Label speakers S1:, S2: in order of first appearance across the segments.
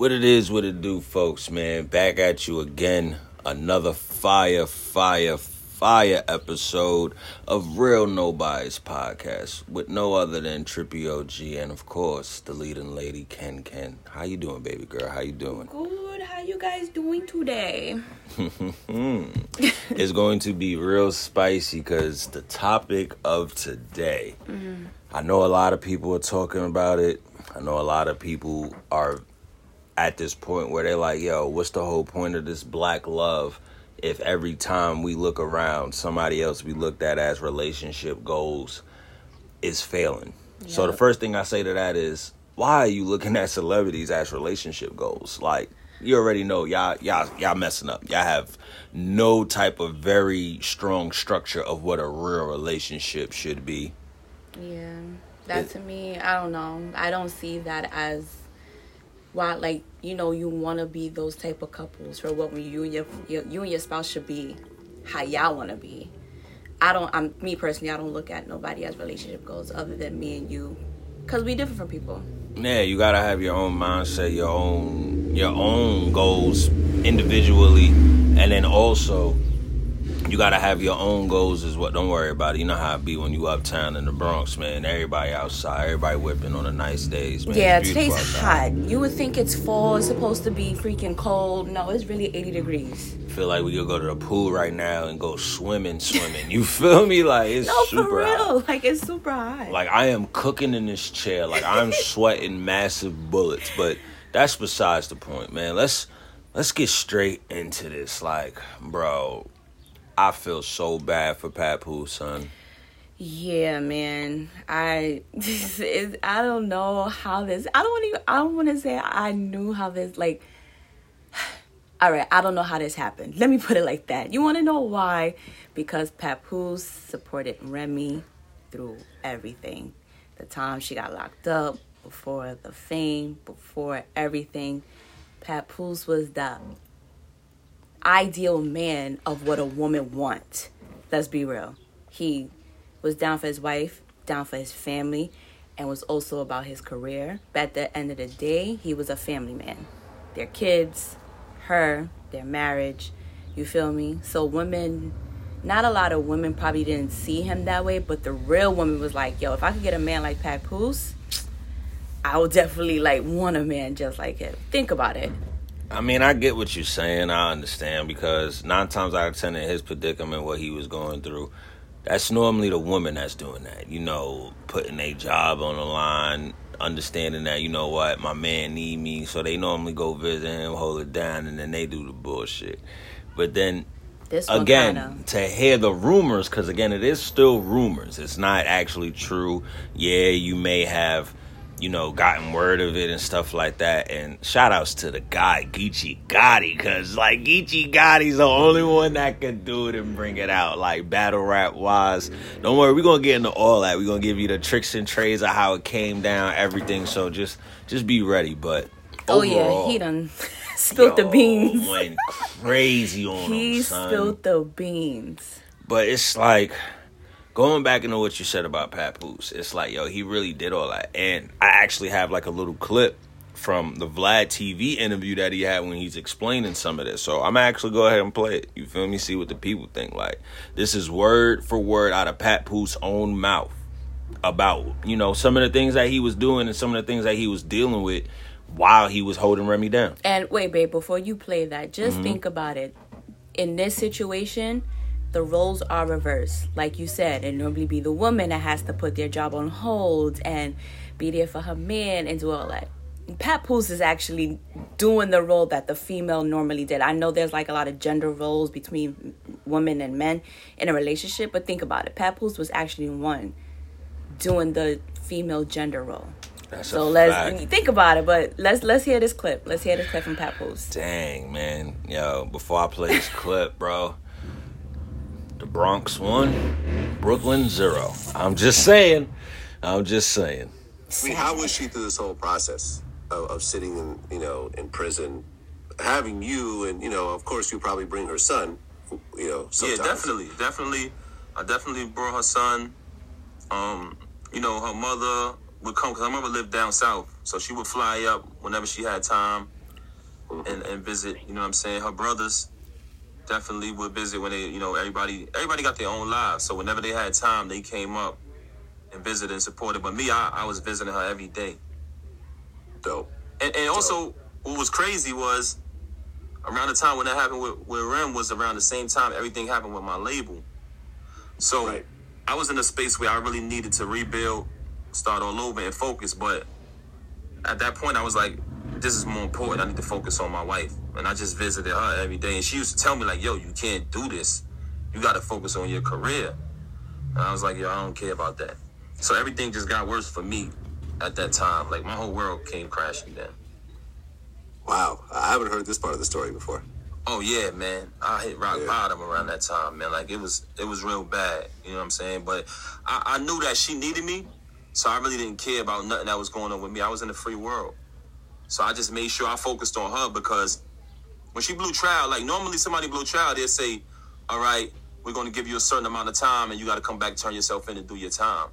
S1: What it is, what it do, folks, man. Back at you again. Another fire, fire, fire episode of Real Nobody's podcast with no other than Trippy OG and of course the leading lady Ken Ken. How you doing, baby girl? How you doing?
S2: Good. How you guys doing today?
S1: it's going to be real spicy because the topic of today. Mm-hmm. I know a lot of people are talking about it. I know a lot of people are at this point where they're like, yo, what's the whole point of this black love if every time we look around, somebody else we looked at as relationship goals is failing? So the first thing I say to that is, why are you looking at celebrities as relationship goals? Like, you already know y'all y'all y'all messing up. Y'all have no type of very strong structure of what a real relationship should be.
S2: Yeah. That to me, I don't know. I don't see that as why like, you know, you wanna be those type of couples for what you and your, your you and your spouse should be how y'all wanna be. I don't I'm me personally, I don't look at nobody as relationship goals other than me and you. Cause we different from people.
S1: Yeah, you gotta have your own mindset, your own your own goals individually, and then also you gotta have your own goals as well. Don't worry about it. You know how it be when you uptown in the Bronx, man. Everybody outside, everybody whipping on the nice days, man.
S2: Yeah,
S1: It's
S2: today's
S1: outside.
S2: hot. You would think it's fall, it's supposed to be freaking cold. No, it's really 80 degrees.
S1: Feel like we could go to the pool right now and go swimming, swimming. You feel me? Like it's
S2: No,
S1: super
S2: for real.
S1: hot.
S2: Like it's super hot.
S1: Like I am cooking in this chair. Like I'm sweating massive bullets. But that's besides the point, man. Let's let's get straight into this. Like, bro, I feel so bad for Papu, son.
S2: Yeah, man. I it, I don't know how this. I don't even. I don't want to say I knew how this. Like, all right. I don't know how this happened. Let me put it like that. You want to know why? Because Papoose supported Remy through everything. The time she got locked up, before the fame, before everything. Papoose was the ideal man of what a woman wants. Let's be real. He was down for his wife, down for his family, and was also about his career. But at the end of the day, he was a family man. Their kids, her, their marriage. You feel me? So women, not a lot of women probably didn't see him that way, but the real woman was like, yo, if I could get a man like Pat Papoose, I would definitely like want a man just like him. Think about it.
S1: I mean, I get what you're saying. I understand because nine times out of ten in his predicament, what he was going through, that's normally the woman that's doing that. You know, putting a job on the line, understanding that you know what, my man need me, so they normally go visit him, hold it down, and then they do the bullshit. But then again
S2: kinda-
S1: to hear the rumors because again it is still rumors it's not actually true yeah you may have you know gotten word of it and stuff like that. And shout outs to the guy Geechee Gotti because like Geechee Gotti's the only one that can do it and bring it out like battle rap wise. Don't worry we're gonna get into all that. We're gonna give you the tricks and trades of how it came down everything. So just just be ready. But
S2: Oh yeah, he done spilled the beans.
S1: went crazy on
S2: He
S1: him
S2: spilled the beans.
S1: But it's like going back into what you said about Papoose. It's like, yo, he really did all that. And I actually have like a little clip from the Vlad TV interview that he had when he's explaining some of this. So I'm actually go ahead and play it. You feel me? See what the people think. Like this is word for word out of Pat Papoose own mouth about you know some of the things that he was doing and some of the things that he was dealing with while he was holding Remy down.
S2: And wait, babe, before you play that, just
S1: Mm-hmm.
S2: think about it. In this situation, the roles are reversed. Like you said, it normally be the woman that has to put their job on hold and be there for her man and do all that. Papoose is actually doing the role that the female normally did. I know there's like a lot of gender roles between women and men in a relationship, but think about it. Papoose was actually one doing the female gender role.
S1: That's
S2: So let's
S1: fact.
S2: think about it, but let's let's hear this clip. Let's hear this clip from Papoose.
S1: Dang, man. Yo, before I play this clip, bro, Bronx one, Brooklyn zero. I'm just saying. I'm just saying.
S3: I mean, how was she through this whole process of, of sitting in, you know, in prison, having you, and you know, of course, you probably bring her son, you know, sometimes.
S4: Yeah, definitely, definitely. I definitely brought her son. Um, you know, her mother would come because her mother lived down south, so she would fly up whenever she had time. and, and visit. You know what I'm saying? Her brothers definitely would visit when they, you know, everybody everybody got their own lives. So whenever they had time, they came up and visited and supported. But me, I, I was visiting her every day.
S3: Dope.
S4: And, and also, what was crazy was around the time when that happened with, with Rem was around the same time everything happened with my label. So
S3: Right.
S4: I was in a space where I really needed to rebuild, start all over, and focus. But at that point, I was like, this is more important. I need to focus on my wife. And I just visited her every day. And she used to tell me, like, yo, you can't do this. You got to focus on your career. And I was like, yo, I don't care about that. So everything just got worse for me at that time. Like, my whole world came crashing down.
S3: Wow. I haven't heard this part of the story before.
S4: Oh yeah, man. I hit rock
S3: Yeah.
S4: bottom around that time, man. Like it was it was real bad. You know what I'm saying? But I, I knew that she needed me, so I really didn't care about nothing that was going on with me. I was in a free world. So I just made sure I focused on her because when she blew trial, like normally somebody blew trial, they'll say, All right, we're gonna give you a certain amount of time and you gotta come back, turn yourself in and do your time.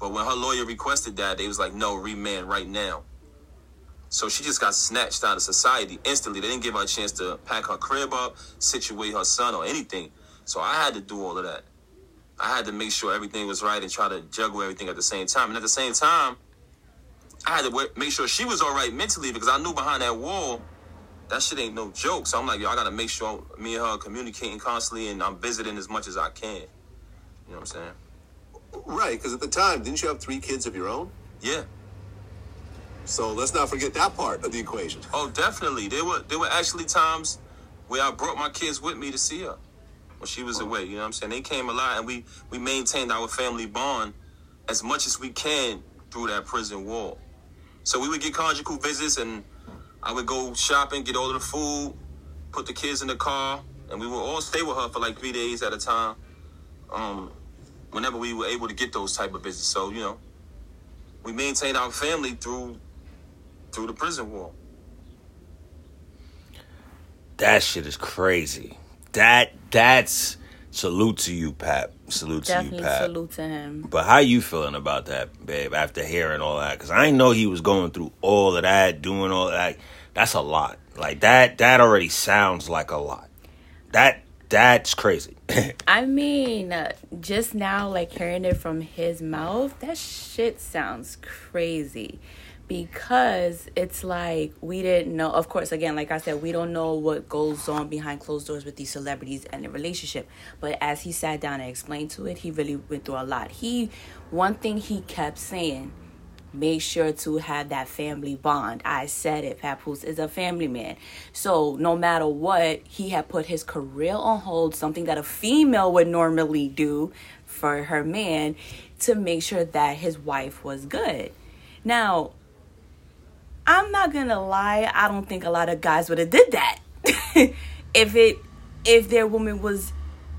S4: But when her lawyer requested that, they was like, No, remand right now. So she just got snatched out of society instantly. They didn't give her a chance to pack her crib up, situate her son, or anything. So I had to do all of that. I had to make sure everything was right and try to juggle everything at the same time. And at the same time, I had to make sure she was all right mentally because I knew behind that wall, that shit ain't no joke. So I'm like, yo, I gotta make sure me and her are communicating constantly and I'm visiting as much as I can. You know what I'm saying?
S3: Right, because at the time, didn't you have three kids of your own?
S4: Yeah.
S3: So let's not forget that part of the equation.
S4: Oh, definitely. There were there were actually times where I brought my kids with me to see her when she was oh. away. You know what I'm saying? They came a lot, and we we maintained our family bond as much as we can through that prison wall. So we would get conjugal visits, and I would go shopping, get all of the food, put the kids in the car, and we would all stay with her for like three days at a time. Um, whenever we were able to get those type of visits, so you know, we maintained our family through through the prison wall.
S1: That shit is crazy. That that's salute to you, Pap. Salute to you,
S2: Definitely
S1: Pap.
S2: salute to him.
S1: But how you feeling about that, babe? After hearing all that, because I didn't know he was going through all of that, doing all that. That's a lot. Like that. That already sounds like a lot. That that's crazy.
S2: I mean, uh, just now, like hearing it from his mouth, that shit sounds crazy. Because it's like we didn't know. Of course, again, like I said, we don't know what goes on behind closed doors with these celebrities and the relationship. But as he sat down and explained to it, he really went through a lot. He, one thing he kept saying, make sure to have that family bond. I said it. Papoose is a family man. So no matter what, he had put his career on hold, something that a female would normally do for her man, to make sure that his wife was good. Now, I'm not gonna lie, I don't think a lot of guys would have did that. if it if their woman was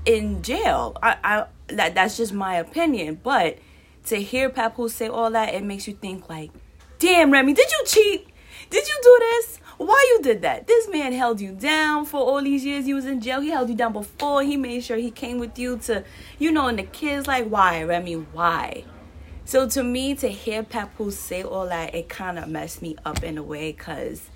S2: in jail. I, I that that's just my opinion. But to hear Papoose say all that, it makes you think like, damn Remy, did you cheat? Did you do this? Why you did that? This man held you down for all these years you was in jail. He held you down before. He made sure he came with you to, you know, and the kids like, why, Remy? Why? So to me, to hear Papoose say all that, it kind of messed me up in a way because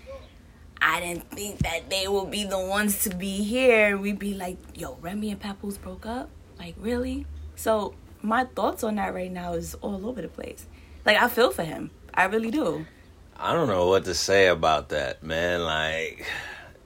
S2: I didn't think that they would be the ones to be here. We'd be like, yo, Remy and Papoose broke up? Like, really? So my thoughts on that right now is all over the place. Like, I feel for him. I really do.
S1: I don't know what to say about that, man. Like,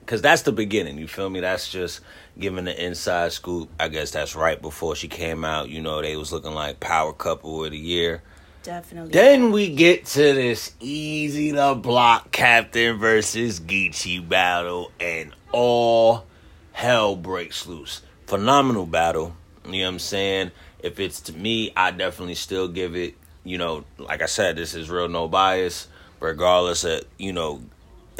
S1: cause that's the beginning. You feel me? That's just giving the inside scoop. I guess that's right before she came out. You know, they was looking like power couple of the year.
S2: Definitely.
S1: Then we get to this Eazy the Block Captain versus Geechee battle, and all hell breaks loose. Phenomenal battle. You know what I'm saying? If it's to me, I definitely still give it, you know, like I said, this is real no bias, regardless of, you know,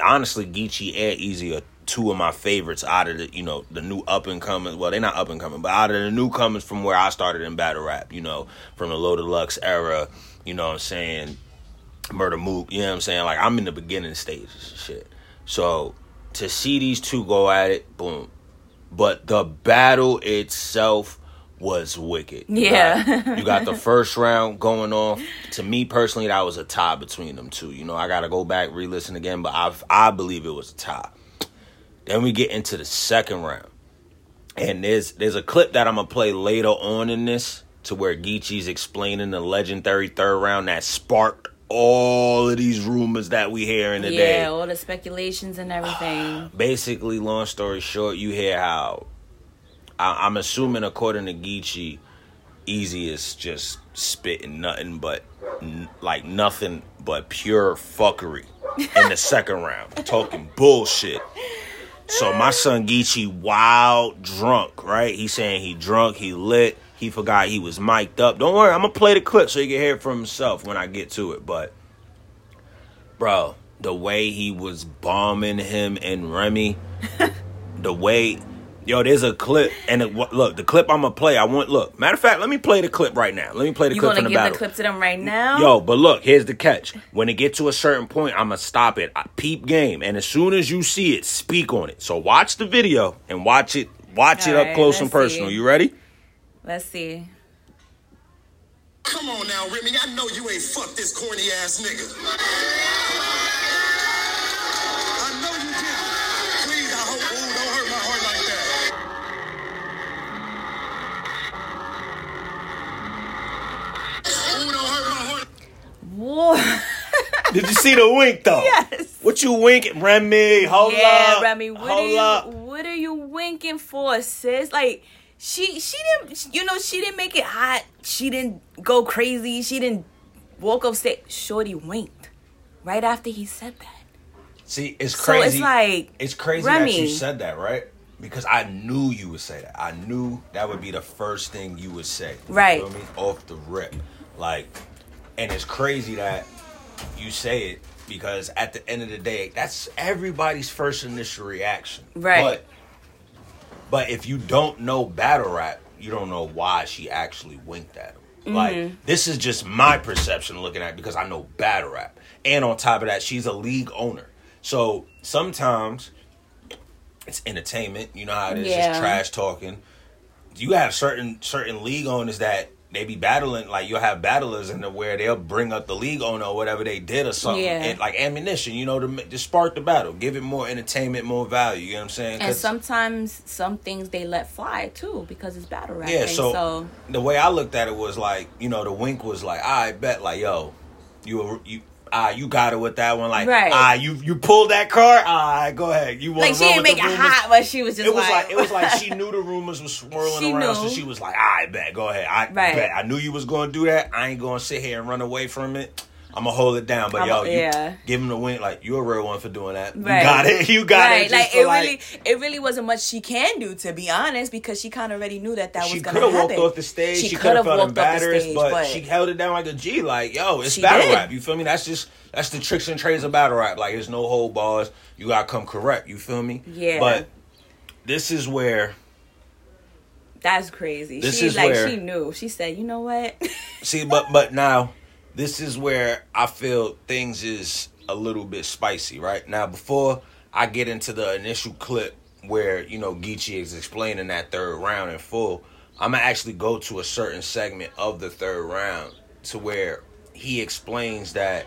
S1: honestly, Geechee and Eazy are two of my favorites out of the, you know, the new up and coming. Well, they're not up and coming, but out of the newcomers from where I started in battle rap, you know, from the Loaded Lux era, you know what I'm saying? Murder Mook, you know what I'm saying? Like, I'm in the beginning stages and shit. So, to see these two go at it, boom. But the battle itself was wicked. You
S2: Yeah.
S1: got- you got the first round going off. To me personally, that was a tie between them two. You know, I got to go back re-listen again, but I I believe it was a tie. Then we get into the second round, and there's there's a clip that I'm gonna play later on in this to where Geechee's explaining the legendary third round that sparked all of these rumors that we hear in the day
S2: Yeah, all the speculations and everything.
S1: basically, long story short, you hear how I, I'm assuming, according to Geechee, Eazy is just spitting nothing but n- like nothing but pure fuckery in the second round, talking bullshit. So my son Geechee, wild drunk, right? He's saying he drunk, he lit, he forgot he was mic'd up. Don't worry, I'm gonna play the clip so you can hear it for himself when I get to it. But bro, the way he was bombing him and Remy, the way, yo, there's a clip, and it, look, the clip I'm gonna play. I want look. Matter of fact, let me play the clip right now. Let me play the
S2: You
S1: clip
S2: gonna
S1: from the
S2: give the clip to them right now?
S1: Yo, but look, here's the catch. When it get to a certain point, I'm gonna stop it. I peep game, and as soon as you see it, speak on it. So watch the video and watch it. Watch it
S2: All
S1: up
S2: right,
S1: close and personal.
S2: see.
S1: You ready?
S2: Let's see.
S5: Come on now, Remy. I know you ain't fucked this corny ass nigga.
S2: Whoa.
S1: Did you see the wink though?
S2: Yes.
S1: What you winking, Remy? Hold
S2: yeah,
S1: up.
S2: Remy, what
S1: Hold
S2: are
S1: up.
S2: you what are you winking for, sis? Like she she didn't you know, she didn't make it hot. She didn't go crazy. She didn't walk up stage. Shorty winked right after he said that.
S1: See, it's
S2: So
S1: crazy.
S2: it's like,
S1: it's crazy that you
S2: Remy.
S1: said that, right? Because I knew you would say that. I knew that would be the first thing you would say. You
S2: Right.
S1: feel me? Off the rip. Like, and it's crazy that you say it because at the end of the day, that's everybody's first initial reaction.
S2: Right.
S1: But, but if you don't know battle rap, you don't know why she actually winked at him.
S2: Mm-hmm.
S1: Like, this is just my perception looking at it because I know battle rap. And on top of that, she's a league owner. So sometimes it's entertainment. You know how it is,
S2: Yeah.
S1: just trash talking. You have certain certain league owners that they be battling. Like you'll have battlers in the where they'll bring up the league owner or whatever they did or something,
S2: Yeah.
S1: and like ammunition. You know, to, to spark the battle, give it more entertainment, more value. You know what I'm saying?
S2: And sometimes some things they let fly too because it's battle rap.
S1: yeah. So,
S2: so
S1: the way I looked at it was like, you know, the wink was like, I bet, like, yo, you you. Ah, you got it with that one. Like,
S2: Right.
S1: ah, you you pulled that card. Ah, go ahead. You want
S2: like she didn't make it hot, but she was just
S1: it was
S2: like,
S1: like, it was like she knew the rumors was swirling
S2: She
S1: around, so she was like, "I bet, go ahead. I
S2: Right.
S1: bet. I knew you was going to do that. I ain't going to sit here and run away from it. I'm gonna hold it down." But yo, you
S2: yeah.
S1: give him the win. Like you're a real one for doing that.
S2: Right.
S1: You got it. You got
S2: right.
S1: it.
S2: Like it
S1: like,
S2: really, it really wasn't much she can do to be honest, because she kind of already knew that that was gonna happen.
S1: She could have walked off the stage. She,
S2: She
S1: could have felt
S2: walked off the
S1: embarrassed,
S2: stage,
S1: but,
S2: but-
S1: she held it down like a G. Like yo, it's battle
S2: did.
S1: rap. You feel me? That's just that's the tricks and trades of battle rap. Like there's no hold bars. You gotta come correct. You feel me?
S2: Yeah.
S1: But this is where
S2: That's crazy.
S1: This
S2: she
S1: is
S2: like
S1: where-
S2: she knew. She said, "You know what?
S1: See, but but now this is where I feel things is a little bit spicy, right? Now before I get into the initial clip where, you know, Geechee is explaining that third round in full, I'm gonna actually go to a certain segment of the third round to where he explains that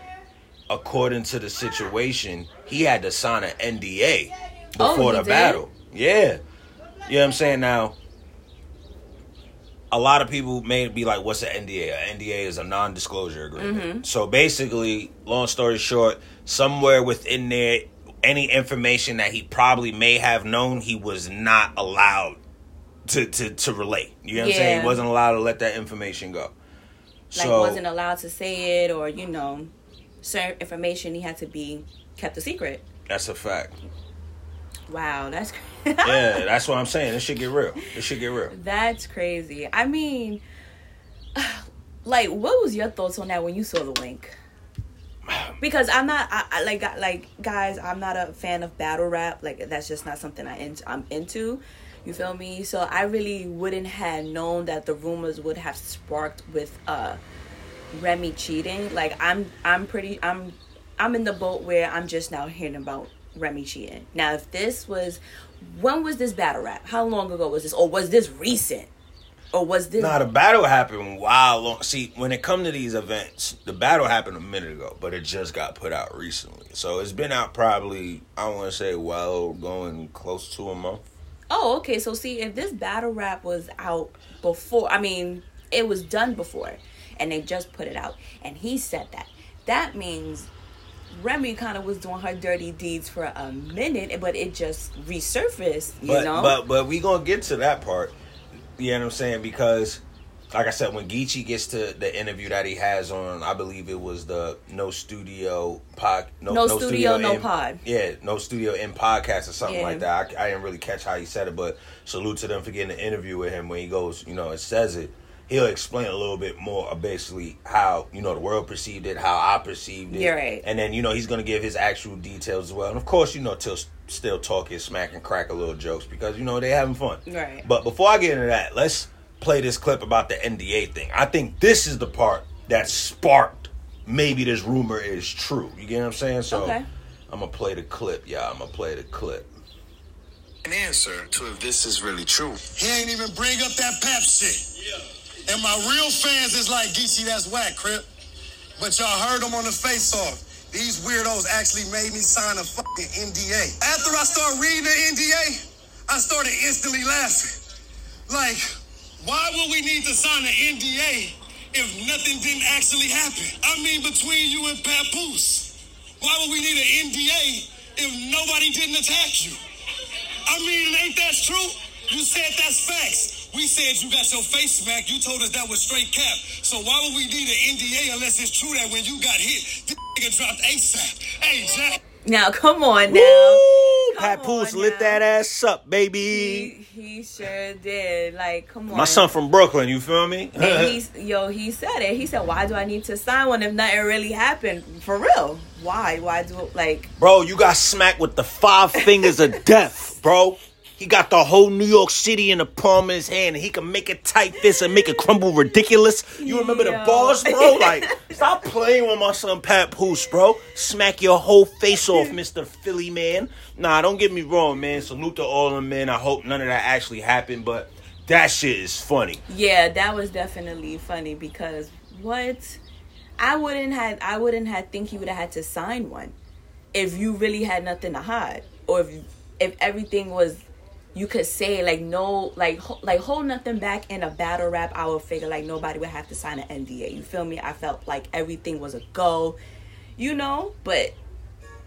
S1: according to the situation, he had to sign an NDA
S2: Oh,
S1: before
S2: he
S1: the
S2: did?
S1: battle. Yeah. You know what I'm saying? Now, a lot of people may be like, "What's an NDA?" An NDA is a non-disclosure agreement.
S2: Mm-hmm.
S1: So basically, long story short, somewhere within there, any information that he probably may have known, he was not allowed to to to relate. You know what I'm saying? He wasn't allowed to let that information go.
S2: like
S1: so
S2: wasn't allowed to say it, or you know, certain information he had to be kept a secret."
S1: that's a fact.
S2: Wow, that's crazy.
S1: Yeah, that's what I'm saying. This should get real. This should get real.
S2: that's crazy. I mean, like, what was your thoughts on that when you saw the link? Because I'm not, I, I like, like guys, I'm not a fan of battle rap. Like, that's just not something I in, I'm into. You feel me? So I really wouldn't have known that the rumors would have sparked with uh Remy cheating. Like, I'm, I'm pretty, I'm, I'm in the boat where I'm just now hearing about Remy cheating. Now, if this was, when was this battle rap? How long ago was this? Or was this recent? Or was this?
S1: Nah, the battle happened while long. See, when it come to these events, the battle happened a minute ago, but it just got put out recently. So it's been out probably I want to say well going close to a month.
S2: Oh, okay. So see, if this battle rap was out before, I mean, it was done before, and they just put it out, and he said that. That means Remy kind of was doing her dirty deeds for a minute, but it just resurfaced. You
S1: But
S2: know.
S1: but but we gonna get to that part. You know what I'm saying? Because like I said, when Geechee gets to the interview that he has on, I believe it was the No Studio pod,
S2: No Studio, No
S1: in-
S2: Pod.
S1: Yeah, No Studio in podcast or something
S2: Yeah.
S1: like that. I, I didn't really catch how he said it, but salute to them for getting the interview with him when he goes, you know, and says it. He'll explain a little bit more of basically how you know the world perceived it, how I perceived it,
S2: You're right.
S1: and then you know he's gonna give his actual details as well. And of course, you know, till still talk his smack and crack a little jokes because you know they having fun.
S2: Right.
S1: But before I get into that, let's play this clip about the NDA thing. I think this is the part that sparked maybe this rumor is true. You get what I'm saying? So
S2: Okay.
S1: I'm gonna play the clip, y'all. I'm gonna play the clip.
S5: An answer to if this is really true. He ain't even bring up that pap shit. And my real fans is like, Geechee, that's whack, Crip. But y'all heard him on the face off. These weirdos actually made me sign a fucking NDA. After I started reading the NDA, I started instantly laughing. Like, why would we need to sign an NDA if nothing didn't actually happen? I mean, between you and Papoose, why would we need an NDA if nobody didn't attack you? I mean, ain't that true? You said that's facts. We said you got your face smacked. You told us that was straight cap. So why would we need an NDA unless it's true that when you got hit, this nigga dropped ASAP? Hey, Jack.
S2: now, come on now.
S1: Woo!
S2: Come
S1: Papoose lit that ass up, baby.
S2: He, he sure did. Like, come on.
S1: My son from Brooklyn, you feel me?
S2: And he's yo, he said it. He said, "Why do I need to sign one if nothing really happened? For real? Why? Why do like?
S1: Bro, you got smacked with the five fingers of death, bro. He got the whole New York City in the palm of his hand, and he can make it tight fist and make it crumble ridiculous. You remember the
S2: Yo.
S1: bars, bro? Like, stop playing with my son Pat Poose, bro. Smack your whole face off, Mister Philly man. Nah, don't get me wrong, man. Salute to all them men. I hope none of that actually happened, but that shit is funny.
S2: Yeah, that was definitely funny because what? I wouldn't had I wouldn't have think he would have had to sign one if you really had nothing to hide or if if everything was you could say like no like ho- like hold nothing back in a battle rap I would figure like nobody would have to sign an NDA you feel me I felt like everything was a go you know but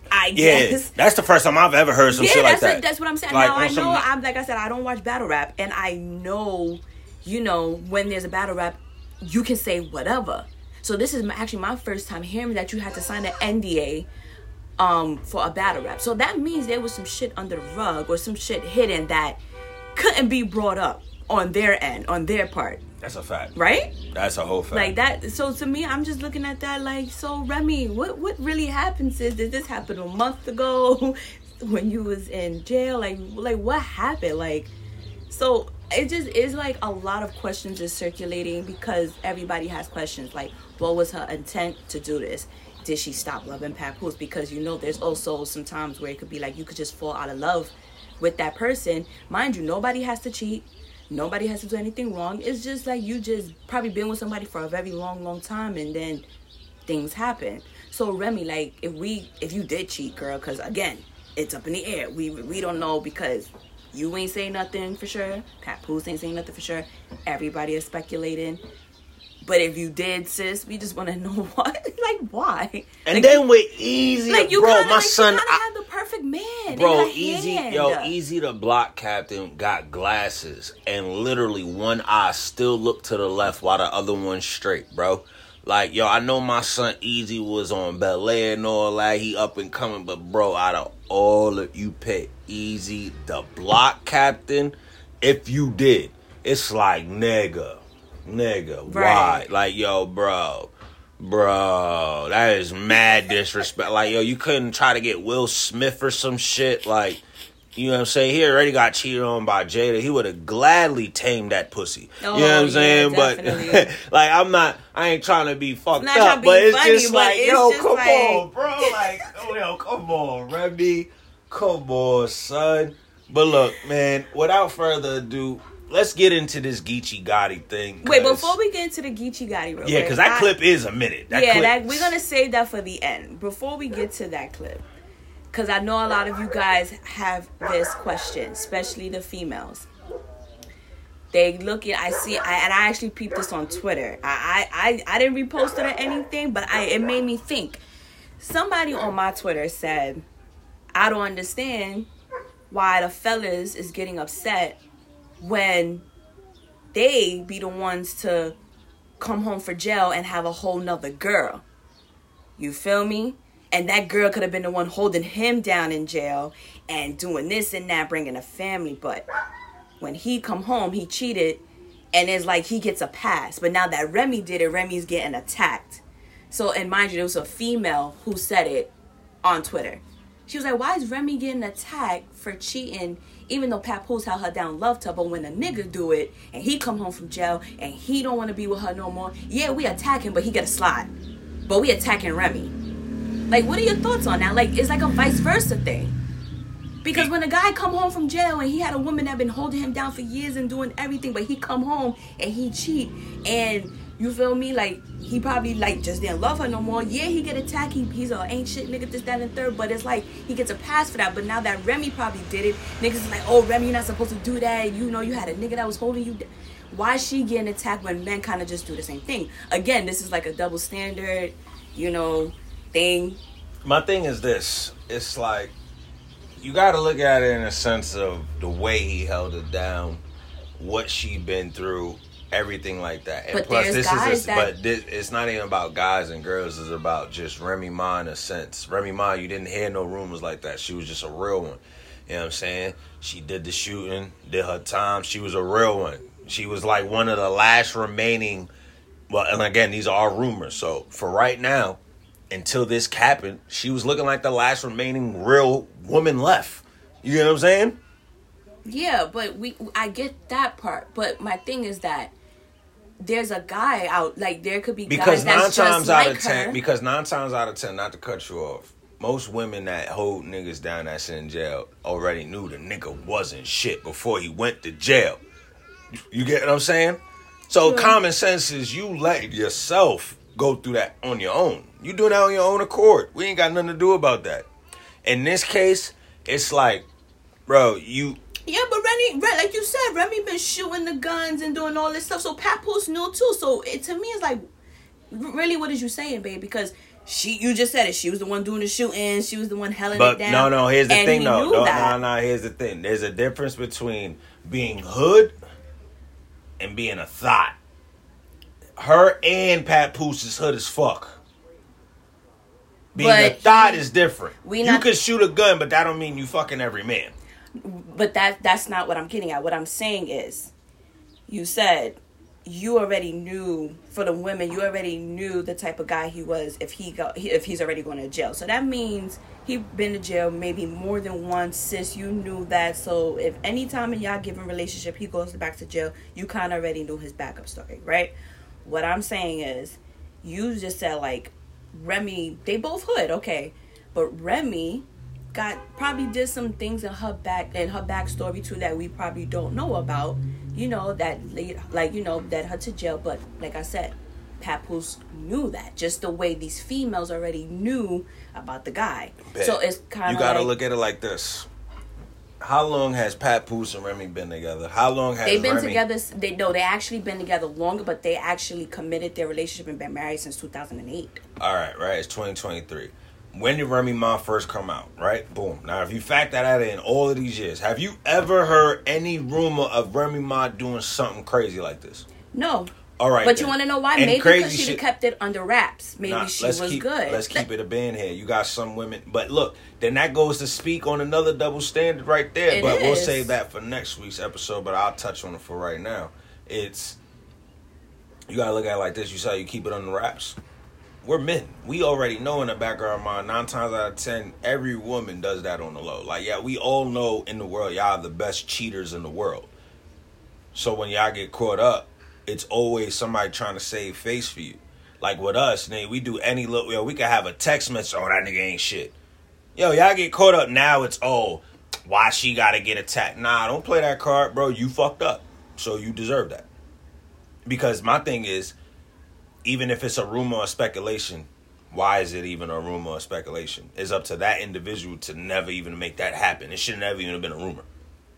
S2: I
S1: Yeah,
S2: guess
S1: that's the first time I've ever heard some
S2: yeah,
S1: shit like that.
S2: That's what I'm saying.
S1: Like,
S2: now I
S1: some-
S2: know I'm like I said, I don't watch battle rap, and I know, you know, when there's a battle rap, you can say whatever. So this is my, actually my first time hearing that you had to sign an NDA um for a battle rap. So that means there was some shit under the rug or some shit hidden that couldn't be brought up on their end, on their part,
S1: That's a fact.
S2: right?
S1: That's a whole fact.
S2: Like that. So to me, I'm just looking at that like, so Remy, what what really happened? Sis? Did this happen a month ago when you was in jail? Like like what happened? Like so it just is like a lot of questions is circulating because everybody has questions. Like what was her intent to do this? Did she stop loving Papoose? Because you know there's also some times where it could be like you could just fall out of love with that person. Mind you, nobody has to cheat. Nobody has to do anything wrong. It's just like you just probably been with somebody for a very long, long time, and then things happen. So Remy, like if we, if you did cheat, girl, because again, it's up in the air. We we don't know because you ain't saying nothing for sure. Pat Poose ain't saying nothing for sure. Everybody is speculating. But if you did, sis, we just want to know what, like, why?
S1: and
S2: like,
S1: then with easy,
S2: like you
S1: bro,
S2: kinda,
S1: my
S2: like,
S1: son,
S2: you
S1: I-
S2: had the perfect man,
S1: Bro, easy,
S2: hand.
S1: yo, easy. The block captain got glasses, and literally one eye still looked to the left while the other one straight, bro. Like, yo, I know my son Eazy was on Bel Air and all that. He up and coming, but bro, out of all of you pick Eazy, the block captain. If you did, it's like nigga, nigga, why? Like, yo, bro. Bro, that is mad disrespect. Like, yo, you couldn't try to get Will Smith or some shit. Like, you know what I'm saying? He already got cheated on by Jada. He would have gladly tamed that pussy.
S2: Oh,
S1: you know what oh, I'm
S2: yeah,
S1: saying?
S2: definitely.
S1: But like, I'm not. I ain't trying to be fucked
S2: Not
S1: up, but it's
S2: funny,
S1: just
S2: but
S1: like,
S2: it's
S1: yo,
S2: just
S1: come
S2: like-
S1: on, bro. Like, oh, yo, come on, Remy. Come on, son. But look, man. Without further ado, let's get into this Geechee Gotti thing.
S2: Wait, before we get into the Geechee Gotti, real
S1: yeah, because that
S2: I-
S1: clip is a minute. That
S2: yeah,
S1: clip,
S2: that, we're gonna save that for the end. Before we get to that clip, because I know a lot of you guys have this question, especially the females. They look at I see I and I actually peeped this on Twitter. I I, I, I didn't repost it or anything, but I it made me think. Somebody on my Twitter said, I don't understand why the fellas is getting upset when they be the ones to come home for jail and have a whole nother girl. You feel me? And that girl could have been the one holding him down in jail and doing this and that, bringing a family. But when he come home, he cheated, and it's like he gets a pass. But now that Remy did it, Remy's getting attacked. So, and mind you, there was a female who said it on Twitter. She was like, "Why is Remy getting attacked for cheating?" Even though Papoose held her down, loved her, but when a nigga do it and he come home from jail and he don't want to be with her no more, yeah, we attack him, but he get a slide. But we attacking Remy. Like, what are your thoughts on that? Like, it's like a vice versa thing. Because when a guy come home from jail and he had a woman that been holding him down for years and doing everything, but he come home and he cheat and you feel me? Like he probably like just didn't love her no more. Yeah, he get attacked. He, he's a ain't shit nigga, this, that, and third. But it's like he gets a pass for that. But now that Remy probably did it, niggas is like, oh Remy, you're not supposed to do that. You know, you had a nigga that was holding you. d- Why is she getting attacked when men kind of just do the same thing? Again, this is like a double standard, you know, thing.
S1: my thing is this. It's like you got to look at it in a sense of the way he held it down what she been through everything like that. And
S2: But
S1: plus this
S2: guys
S1: is a,
S2: that-
S1: but this, it's not even about guys and girls. It's about just remy ma in a sense. Remy ma you didn't hear no rumors like that. She was just a real one. You know what i'm saying? She did the shooting did her time. She was a real one. She was like one of the last remaining well and again these are all rumors. So for right now until this happened, she was looking like the last remaining real woman left. You know what I'm saying?
S2: Yeah, but we I get that part. But my thing is that there's a guy out like there could be
S1: Because
S2: guys
S1: nine times
S2: just
S1: out
S2: like
S1: of ten,
S2: her.
S1: because nine times out of ten, not to cut you off, most women that hold niggas down that's in jail already knew the nigga wasn't shit before he went to jail. You get what I'm saying? So
S2: Sure.
S1: common sense is you let yourself go through that on your own. You do that on your own accord. We ain't got nothing to do about that. In this case, it's like, bro, you
S2: Yeah, but Remy, like you said, Remy been shooting the guns and doing all this stuff. So Papoose knew too. So it, to me, it's like, really, what is you saying, babe? Because she, you just said it. She was the one doing the shooting. She was the one helling
S1: But
S2: it down.
S1: no, no. Here's the thing, though. No, no, no. Here's the thing. There's a difference between being hood and being a thought. Her and Pat Poose is hood as fuck. Being a
S2: But
S1: thought is different.
S2: we
S1: you
S2: not-
S1: can shoot a gun, but that don't mean you fucking every man.
S2: But that that's not what I'm getting at. What I'm saying is, you said you already knew for the women. You already knew the type of guy he was if he go if he's already going to jail. So that means he been to jail maybe more than once. Sis, you knew that. So if any time in y'all given relationship he goes back to jail, you kind of already knew his backup story, right? What I'm saying is, you just said like Remy. They both hood, okay, but Remy got probably did some things in her back in her backstory too that we probably don't know about. You know that lead, like you know that her to jail, but like I said, Papoose knew that just the way these females already knew about the guy. So it's kind of You
S1: gotta
S2: like,
S1: look at it like this. How long has Pat Poose and Remy been together? How long has
S2: They've been
S1: Remy-
S2: together. They no, they actually been together longer, but they actually committed their relationship and been married since 2008.
S1: All right, right. It's 2023. When did Remy Ma first come out? Right? Boom. Now, if you fact that out in all of these years, have you ever heard any rumor of Remy Ma doing something crazy like this?
S2: No,
S1: All right.
S2: but you want to know why?
S1: And
S2: Maybe because she
S1: shit-
S2: kept it under wraps. Maybe
S1: Nah,
S2: she was
S1: keep,
S2: good.
S1: Let's keep it a band here. You got some women, but look, then that goes to speak on another double standard right there.
S2: It
S1: but we'll
S2: is.
S1: save that for next week's episode. But I'll touch on it for right now. It's you gotta look at it like this. You saw you keep it under wraps. We're men. We already know in the back of our mind, nine times out of ten, every woman does that on the low. Like, yeah, we all know in the world, y'all are the best cheaters in the world. So when y'all get caught up, it's always somebody trying to save face for you. Like with us, nigga, we do any little, yo, we could have a text message, oh, that nigga ain't shit. Yo, y'all get caught up now, it's, oh, why she gotta get attacked. Nah, don't play that card, bro. You fucked up. So you deserve that. Because my thing is, even if it's a rumor or speculation, why is it even a rumor or speculation? It's up to that individual to never even make that happen. It should never even have been a rumor.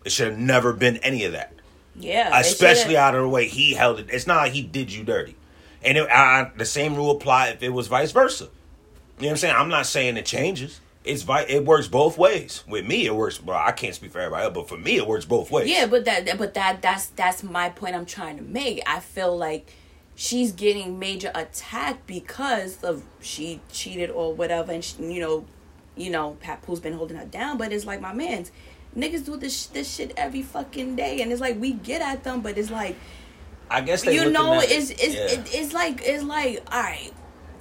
S1: It should have never been any of that.
S2: Yeah,
S1: Especially out of the way he held it. It's not like he did you dirty. And it, I, the same rule apply if it was vice versa. You know what I'm saying? I'm not saying it changes. It's vi- it works both ways. With me, it works. Well, I can't speak for everybody, else, but for me, it works both ways.
S2: Yeah, but that but that that's that's my point I'm trying to make. I feel like she's getting major attack because of she cheated or whatever, and she, you know, you know, Pat Poole's been holding her down. But it's like my man's niggas do this this shit every fucking day, and it's like we get at them, but it's like
S1: I guess they
S2: you know,
S1: at-
S2: it's it's
S1: yeah.
S2: it, it's like it's like all right.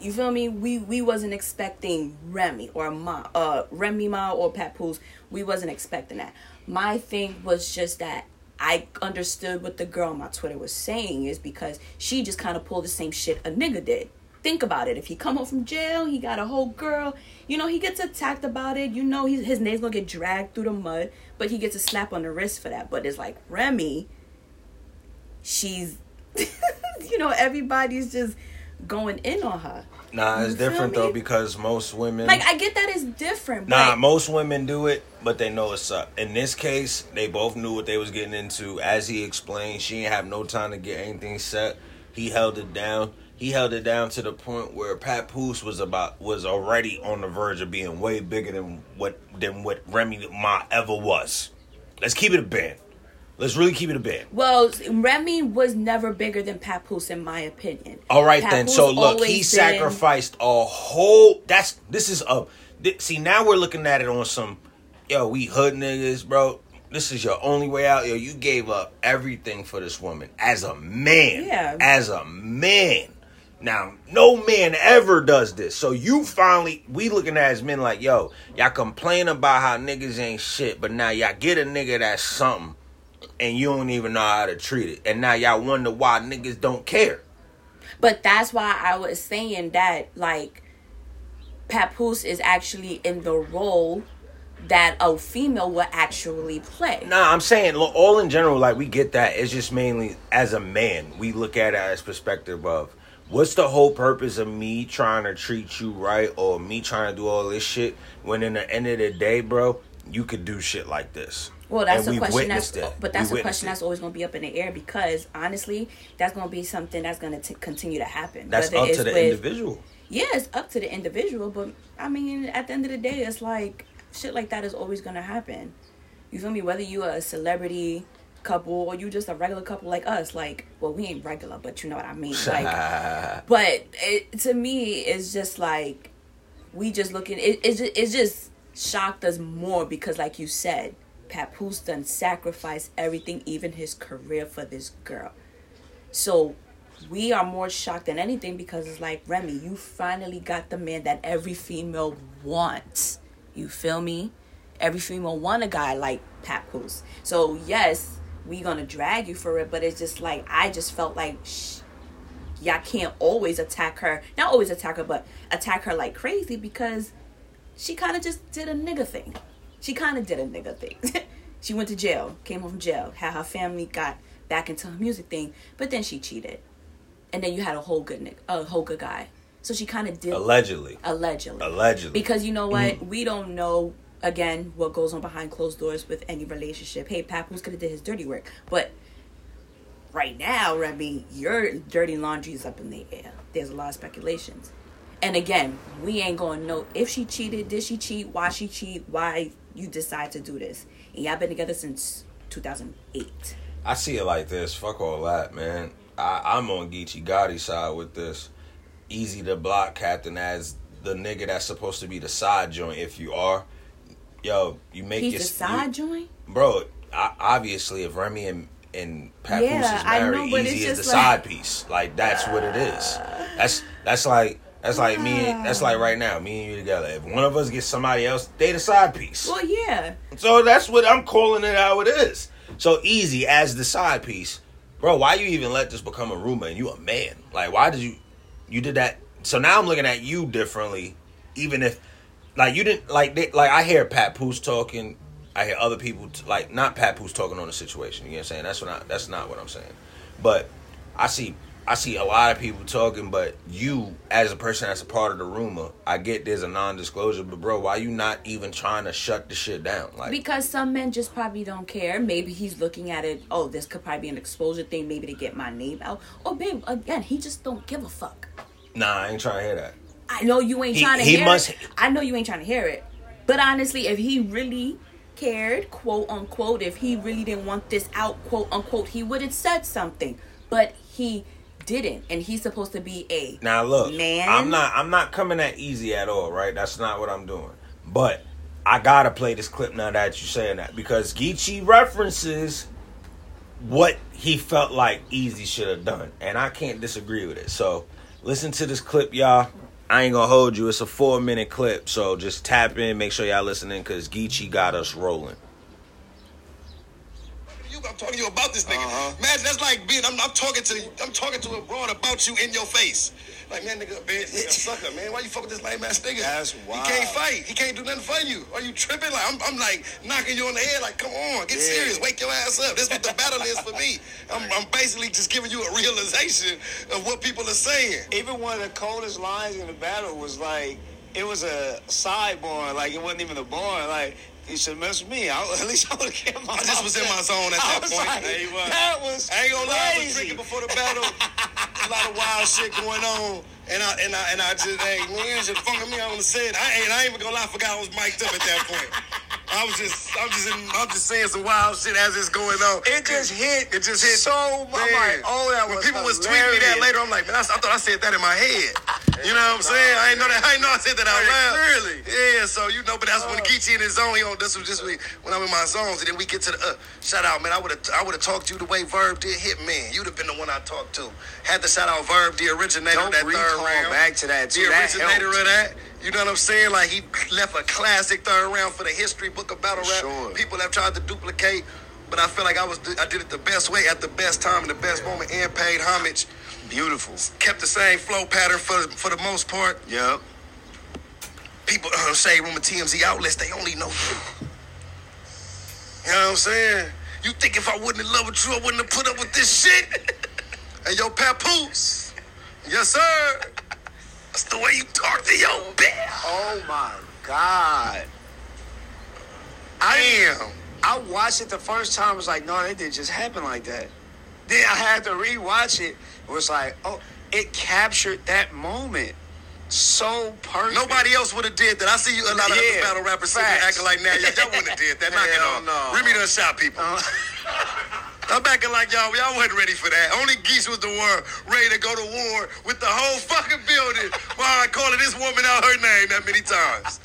S2: You feel me? We we wasn't expecting Remy or Ma, uh, Remy Ma or Papoose. We wasn't expecting that. My thing was just that I understood what the girl on my Twitter was saying is because she just kind of pulled the same shit a nigga did. Think about it. If he come home from jail, he got a whole girl. You know, he gets attacked about it. You know, he's, his name's gonna get dragged through the mud, but he gets a slap on the wrist for that. But it's like Remy, she's, you know, everybody's just going in on her.
S1: Nah, it's
S2: You
S1: different though because most women.
S2: Like I get that it's different.
S1: Nah, most women do it, but they know it's up. In this case, they both knew what they was getting into. As he explained, she didn't have no time to get anything set. He held it down. He held it down to the point where Papoose was about was already on the verge of being way bigger than what than what Remy Ma ever was. Let's keep it a band. Let's really keep it a band.
S2: well, Remy was never bigger than Papoose in my opinion.
S1: All right then. So look, he
S2: been-
S1: sacrificed a whole. That's this is a. See now we're looking at it on some. Yo, we hood niggas, bro. This is your only way out. Yo, you gave up everything for this woman as a man.
S2: Yeah.
S1: As a man. Now, no man ever does this. So you finally, we looking at as men like, yo, y'all complain about how niggas ain't shit, but now y'all get a nigga that's something, and you don't even know how to treat it, and now y'all wonder why niggas don't care.
S2: But that's why I was saying that like Papoose is actually in the role that a female would actually play.
S1: Nah, I'm saying look, all in general, like we get that. It's just mainly as a man, we look at it as perspective of what's the whole purpose of me trying to treat you right or me trying to do all this shit when in the end of the day, bro, you could do shit like this.
S2: Well, that's
S1: And
S2: a question that's
S1: it.
S2: but that's
S1: We
S2: a question
S1: witnessed
S2: that's always going to be up in the air because honestly, that's going to be something that's going to continue to happen.
S1: That's
S2: Whether
S1: up to the
S2: with-
S1: individual.
S2: Yeah, it's up to the individual, but I mean, at the end of the day, it's like shit like that is always gonna happen. You feel me? Whether you are a celebrity couple or you just a regular couple like us, like, well, we ain't regular, but you know what I mean. Like, but it, to me, it's just like we just looking. It it just, it just shocked us more because, like you said, Papoose done sacrificed everything, even his career for this girl. So we are more shocked than anything because it's like Remy, you finally got the man that every female wants. You feel me? Every female want a guy like Papoose. So yes, we gonna drag you for it, but it's just like I just felt like sh- y'all can't always attack her. Not always attack her, but attack her like crazy because she kind of just did a nigga thing. She kind of did a nigga thing. she went to jail, came home from jail, had her family got back into her music thing, but then she cheated, and then you had a whole good nigga, a whole good guy. So she kind of did
S1: Allegedly.
S2: allegedly.
S1: Allegedly.
S2: Because you know what?
S1: Mm-hmm.
S2: We don't know again what goes on behind closed doors with any relationship. Hey, Papoose could have did his dirty work, but right now, Remy, your dirty laundry is up in the air. There's a lot of speculations. And again, we ain't gonna know if she cheated, did she cheat, why she cheat, why you decide to do this. And y'all been together since 2008.
S1: I see it like this. Fuck all that, man. I, I'm on Geechee Gotti's side with this. Eazy the Block Captain as the nigga that's supposed to be the side joint. If you are, yo, you make
S2: He's
S1: your
S2: the side joint.
S1: bro. I, obviously, if Remy and and Papoose
S2: Yeah,
S1: is married,
S2: know,
S1: Eazy is the
S2: like-
S1: side piece. Like that's what it is. That's that's like that's like me. And, That's like right now, me and you together. If one of us gets somebody else, they the side piece.
S2: Well, yeah.
S1: So that's what I'm calling it how it is. So easy as the side piece, bro. Why you even let this become a rumor and you a man? Like why did you you did that? So now I'm looking at you differently, even if like you didn't like they, like I hear Pat Poose talking I hear other people t- like not Papoose talking on the situation. You know what I'm saying? That's what I, that's not what I'm saying. But I see I see a lot of people talking, but you as a person that's a part of the rumor, I get there's a non-disclosure, but bro, why you not even trying to shut the shit down? Like
S2: Because some men just probably don't care. Maybe he's looking at it. Oh, this could probably be an exposure thing. Maybe to get my name out. Or babe, again, he just don't give a fuck.
S1: nah, I ain't trying to hear that.
S2: I know you ain't
S1: He-
S2: trying to
S1: he
S2: hear
S1: must-
S2: it. I know you ain't trying to hear it. But honestly, if he really cared, quote unquote, if he really didn't want this out, quote unquote, he would have said something. But he didn't, and he's supposed to be a
S1: Now look,
S2: man.
S1: I'm not I'm not coming that easy at all, right? That's not what I'm doing. But I gotta play this clip now that you're saying that because Geechee references what he felt like Eazy should have done, and I can't disagree with it. So listen to this clip, y'all. I ain't gonna hold you. It's a four minute clip, so just tap in, make sure y'all listening, cause Geechee got us rolling.
S5: Talking to you about this nigga. Uh-huh. man. that's like being. I'm, I'm talking to. I'm talking to a broad about you in your face. Like man, nigga, bitch, nigga, sucker, man. Why you fuck with this lame ass nigga?
S6: That's
S5: He can't fight. He can't do nothing for you. Are you tripping? Like I'm, I'm like knocking you on the head. Like come on, get
S6: Yeah.
S5: serious. Wake your ass up. This is what the battle is for me. I'm, I'm basically just giving you a realization of what people are saying.
S6: Even one of the coldest lines in the battle was like, it was a sidebar, like it wasn't even a bar. Like you should mess with me. I, at least I would have kept my.
S5: I just was in my zone at that point.
S6: Like,
S5: Hey, what?
S6: that was
S5: I ain't gonna lie, I was
S6: crazy.
S5: drinking before the battle. a lot of wild shit going on. And I and I and I just hey man, you just fucking me on the set. I ain't I ain't even gonna lie, I forgot I was mic'd up at that point. I was just I'm just in, I'm just saying some wild shit as it's going on.
S6: It just hit.
S5: It just hit
S6: so much. I'm like, oh, that
S5: when
S6: was
S5: people was tweeting me that later, I'm like, man, I, I thought I said that in my head. You know what I'm saying? I ain't know that. I ain't know I said that out loud.
S6: Really?
S5: Yeah. So you know, but that's when Geechee in his zone. He on. This was just when when I'm in my zones, and then we get to the uh, shout out, man. I would have I would have talked to you the way Verb did hit man. You'd have been the one I talked to. Had to shout out Verb, the originator
S6: Don't
S5: of that third round.
S6: back to that, too.
S5: The
S6: That
S5: originator
S6: helped.
S5: of that. You know what I'm saying? Like he left a classic third round for the history book of battle rap.
S6: sure.
S5: People have tried to duplicate, but I feel like I was I did it the best way at the best time in the best moment and paid homage.
S6: Beautiful.
S5: Kept the same flow pattern for for the most part.
S6: Yep.
S5: People uh, say room of TMZ outlets, they only know you. You know what I'm saying? You think if I wasn't in love with you, I wouldn't have put up with this shit? and yo, Papoose. Yes, sir. That's the way you talk to your bitch.
S6: Oh my God.
S5: I am.
S6: I watched it the first time. I was like, no, it didn't just happen like that. Then I had to rewatch it. It was like, oh, it captured that moment so perfect.
S5: Nobody else would have did that. I see you a lot of
S6: Yeah,
S5: other battle rappers sitting acting like now y'all, y'all wouldn't have did that. Knock it off.
S6: no.
S5: Remy done shot people. Uh-huh. I'm acting like y'all, y'all wasn't ready for that. Only Geese was the one ready to go to war with the whole fucking building while I calling this woman out her name that many times.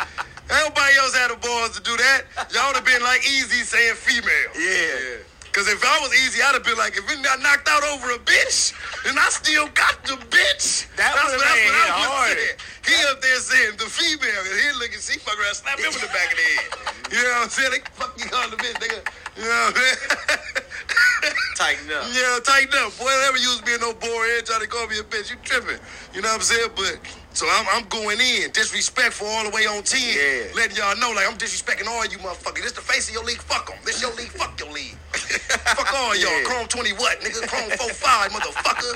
S5: Nobody else had the balls to do that. Y'all would have been like Eazy saying female.
S6: yeah. Yeah.
S5: Cause if I was Eazy, I'd have been like, if it got knocked out over a bitch, then I still got the bitch.
S6: That
S5: that's what, that's what I would
S6: harder.
S5: say. He up there saying the female, and he looking, she fuck around, slap him in the back of the head. You know what I'm saying? They fuck you on the bitch, nigga. You know what I'm saying?
S6: Tighten up.
S5: Yeah, tighten up. Boy, never use being no head trying to call me a bitch. You tripping. You know what I'm saying? But so I'm, I'm going in, disrespectful all the way on 10.
S6: Yeah.
S5: Letting y'all know, like, I'm disrespecting all you motherfuckers. This the face of your league, fuck them. This your league, fuck your league. fuck all y'all.
S6: Yeah.
S5: Chrome 20 what, nigga? Chrome 45, motherfucker.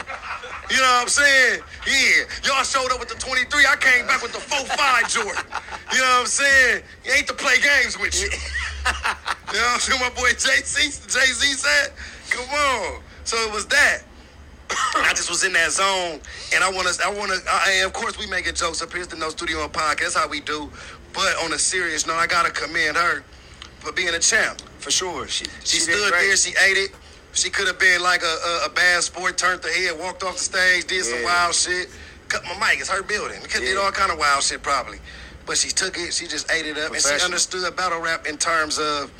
S5: You know what I'm saying? Yeah. Y'all showed up with the 23. I came back with the 45 Jordan. You know what I'm saying? You ain't to play games with you. You know what I'm saying? My boy JC, Jay-Z said, come on. So it was that. I just was in that zone, and I want to. I want to. I, of course, we making jokes up here. It's the No Studio on podcast. That's how we do. But on a serious note, I gotta commend her for being a champ.
S6: For sure. She,
S5: She,
S6: did
S5: stood there. She ate it. She could have been like a, a, a bad sport, turned her head, walked off the stage, did some wild shit. Cut my mic. It's her building. Could did all kind of wild shit probably, but she took it. She just ate it up, and she understood battle rap in terms of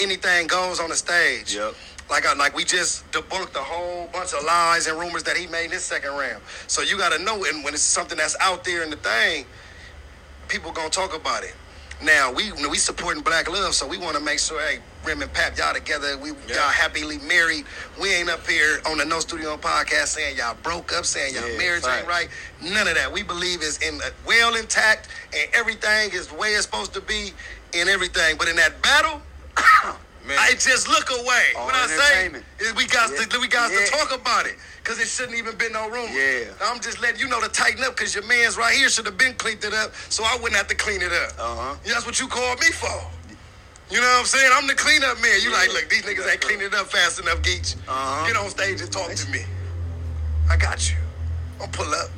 S5: anything goes on the stage.
S6: Yep.
S5: Like I, like we just debunked a whole bunch of lies and rumors that he made in his second round. So you got to know, and when it's something that's out there in the thing, people gonna talk about it. Now we we supporting Black Love, so we want to make sure, hey, Rim and Pap, y'all together, we y'all happily married. We ain't up here on the No Studio podcast saying y'all broke up, saying y'all
S6: Yeah,
S5: marriage ain't right. None of that. We believe is in uh, well intact, and everything is the way it's supposed to be, and everything. But in that battle,
S4: Man.
S5: I just look away.
S6: All
S5: what I say is we got
S6: Yeah.
S5: to we got
S6: Yeah.
S5: to talk about it because it shouldn't even been no rumor.
S6: Yeah.
S5: I'm just letting you know to tighten up because your man's right here should have been cleaned it up, so I wouldn't have to clean it up.
S6: Uh-huh.
S5: That's what you called me for. You know what I'm saying? I'm the cleanup man. You like, look, these niggas ain't cleaning it up fast enough, Geach.
S6: Uh-huh.
S5: Get on stage and talk to me. I got you. I'll pull up.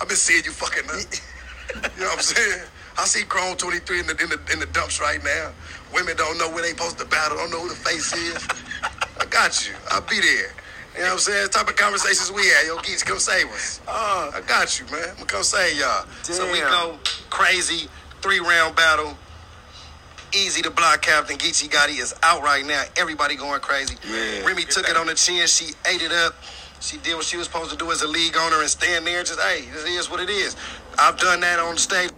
S5: I've been seeing you fucking up. You know what I'm saying? I see Chrome 23 in the, in the in the dumps right now. Women don't know where they supposed to battle, don't know who the face is. I got you. I'll be there. You know what I'm saying? The type of conversations we had. Yo, Geach, come save us.
S6: Uh,
S5: I got you, man. I'm gonna come save y'all. So we go crazy, three round battle. Eazy the Block Captain Geechee Gotti is out right now. Everybody going crazy.
S4: Yeah.
S5: Remy took it on the chin. She ate it up. She did what she was supposed to do as a league owner and stand there and just, hey, this is what it is. I've done that on stage.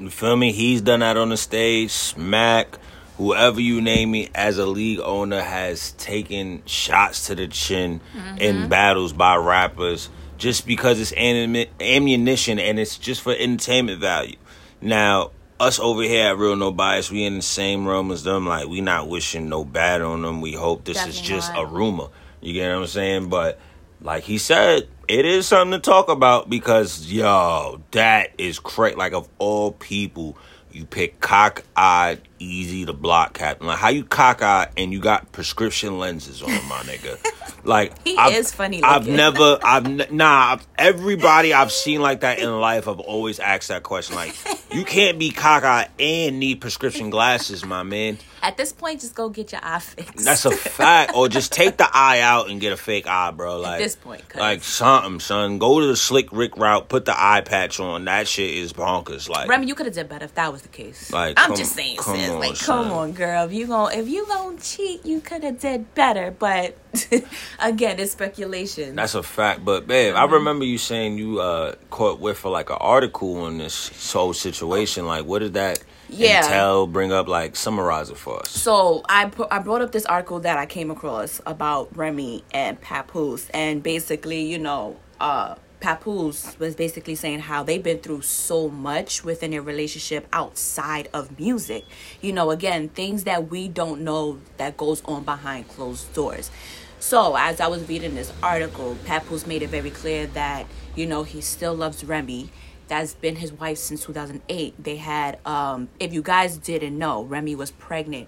S1: You feel me? He's done that on the stage. Smack, whoever you name me, as a league owner, has taken shots to the chin in mm-hmm. battles by rappers just because it's anim- ammunition and it's just for entertainment value. Now, us over here at Real No Bias, we in the same room as them. Like, we not wishing no bad on them. We hope this is just
S2: not.
S1: a rumor. You get what I'm saying? But like he said, it is something to talk about because yo, that is crazy. Like of all people, you pick cock-eyed, Eazy the Block Captain. Like how you cock-eyed and you got prescription lenses on, my nigga. Like
S2: He
S1: I've-
S2: is funny
S1: I've never, I've nah. I've, everybody I've seen like that in life, I've always asked that question. Like you can't be cock-eyed and need prescription glasses, my man.
S2: At this point, just go get your eye fixed.
S1: That's a fact. or just take the eye out and get a fake eye, bro. Like
S2: this point, 'cause-
S1: like something, son. Go to the slick Rick route. Put the eye patch on. That shit is bonkers. Like
S2: Remy, you could have did better if that was the case.
S1: Like,
S2: I'm
S1: come-
S2: just saying,
S1: come
S2: sis.
S1: On,
S2: like,
S1: son.
S2: come on, girl. If you gon' if you gon' cheat, you could have did better. But again, it's speculation.
S1: that's a fact. But babe,
S2: Mm-hmm.
S1: I remember you saying you uh caught with for like an article on this whole situation. Like, what did that
S2: Yeah.
S1: entail? Bring up like summarize it for us.
S2: So I pu- I brought up this article that I came across about Remy and Papoose, and basically, you know, uh, Papoose was basically saying how they've been through so much within their relationship outside of music. You know, again, things that we don't know that goes on behind closed doors. So as I was reading this article, Papoose made it very clear that you know he still loves Remy that's been his wife since 2008. They had, um, if you guys didn't know, Remy was pregnant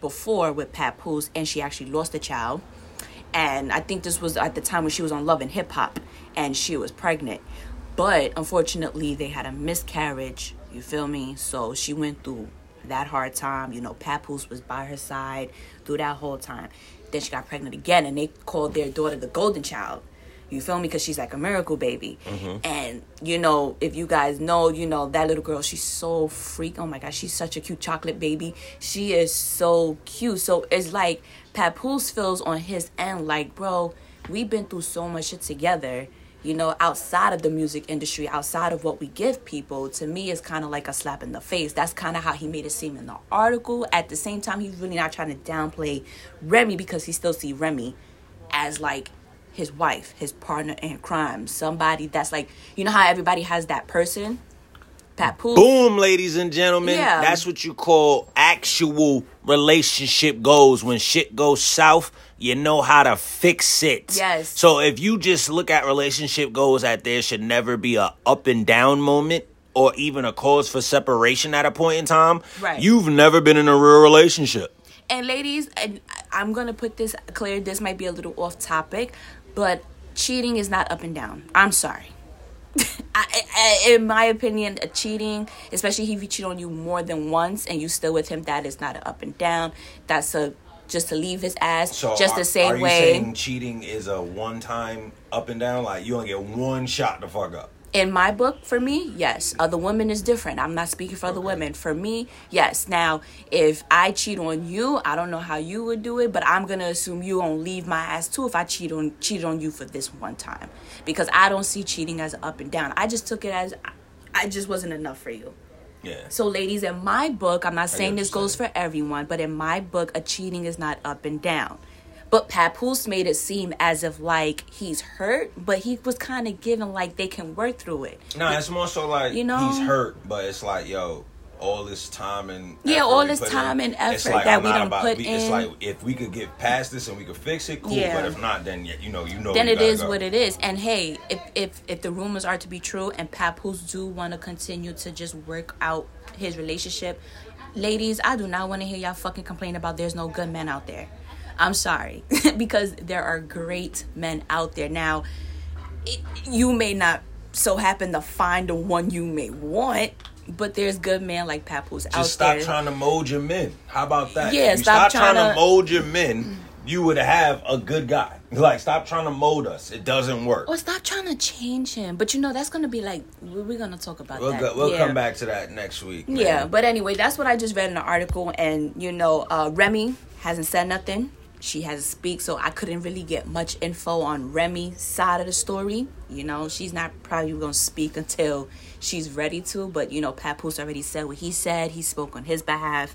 S2: before with Papoose, and she actually lost a child. And I think this was at the time when she was on Love and Hip Hop, and she was pregnant. But unfortunately, they had a miscarriage. You feel me? So she went through that hard time. You know, Papoose was by her side through that whole time. Then she got pregnant again, and they called their daughter the Golden Child. You feel me? Because she's like a miracle baby. Mm-hmm. And, you know, if you guys know, you know, that little girl, she's so freak. Oh my God, she's such a cute chocolate baby. She is so cute. So it's like Papoose feels on his end like, bro, we've been through so much shit together. You know, outside of the music industry, outside of what we give people, to me, it's kind of like a slap in the face. That's kind of how he made it seem in the article. At the same time, he's really not trying to downplay Remy because he still see Remy as like his wife, his partner in crime, somebody that's like, you know how everybody has that person, Papoose.
S1: Boom, ladies and gentlemen.
S2: Yeah.
S1: That's what you call actual relationship goals. When shit goes south, you know how to fix it.
S2: Yes.
S1: So if you just look at relationship goals that there should never be a up and down moment or even a cause for separation at a point in time,
S2: Right.
S1: you've never been in a real relationship.
S2: And ladies, and I'm gonna put this clear. This might be a little off topic, but cheating is not up and down. I'm sorry. I, I, in my opinion, a cheating, especially if he cheat on you more than once and you still with him, that is not an up and down. That's a just to leave his ass just the same way.
S1: Saying cheating is a one time up and down? Like you only get one shot to fuck up.
S2: In my book for me yes. Uh, other women is different. I'm not speaking for other women. For me yes. Now if i cheat on you i don't know how you would do it but i'm gonna assume you won't leave my ass too if i cheat on cheat on you for this one time. Because i don't see cheating as up and down. I just took it as i just wasn't enough for you.
S1: Yeah.
S2: so ladies in my book i'm not saying this goes for everyone but in my book a cheating is not up and down but Papoose made it seem as if like he's hurt, but he was kind of given like they can work through it.
S1: No, it's more so like
S2: You know?
S1: he's hurt, but it's like, yo, all this time and
S2: Yeah, all this time
S1: in,
S2: and effort that
S1: I'm
S2: we
S1: not about-
S2: put
S1: we- It's like if we could get past this and we could fix it, cool.
S2: Yeah.
S1: But if not, then you know, you know,
S2: then it
S1: go.
S2: what it is. And hey, if if if the rumors are to be true, and Papoose do want to continue to just work out his relationship, ladies, I do not want to hear y'all fucking complain about there's no good men out there. I'm sorry because there are great men out there. Now, it, you may not so happen to find the one you may want, but there's good men like Papoose out there.
S1: Just stop trying to mold your men. How about that?
S2: Yeah,
S1: If you
S2: stop
S1: stop trying
S2: trying
S1: to
S2: to-
S1: mold your men. You would have a good guy. Like, stop trying to mold us. It doesn't work.
S2: or stop trying to change him. But you know that's gonna be like we- we're gonna talk about
S1: We'll
S2: that.
S1: go, we'll
S2: Yeah.
S1: come back to that next week. man.
S2: Yeah, but anyway, that's what I just read in the article, and you know, uh, Remy hasn't said nothing. She has to speak, so I couldn't really get much info on Remy's side of the story. You know, she's not probably gonna speak until she's ready to. But you know, Papoose already said what he said. He spoke on his behalf.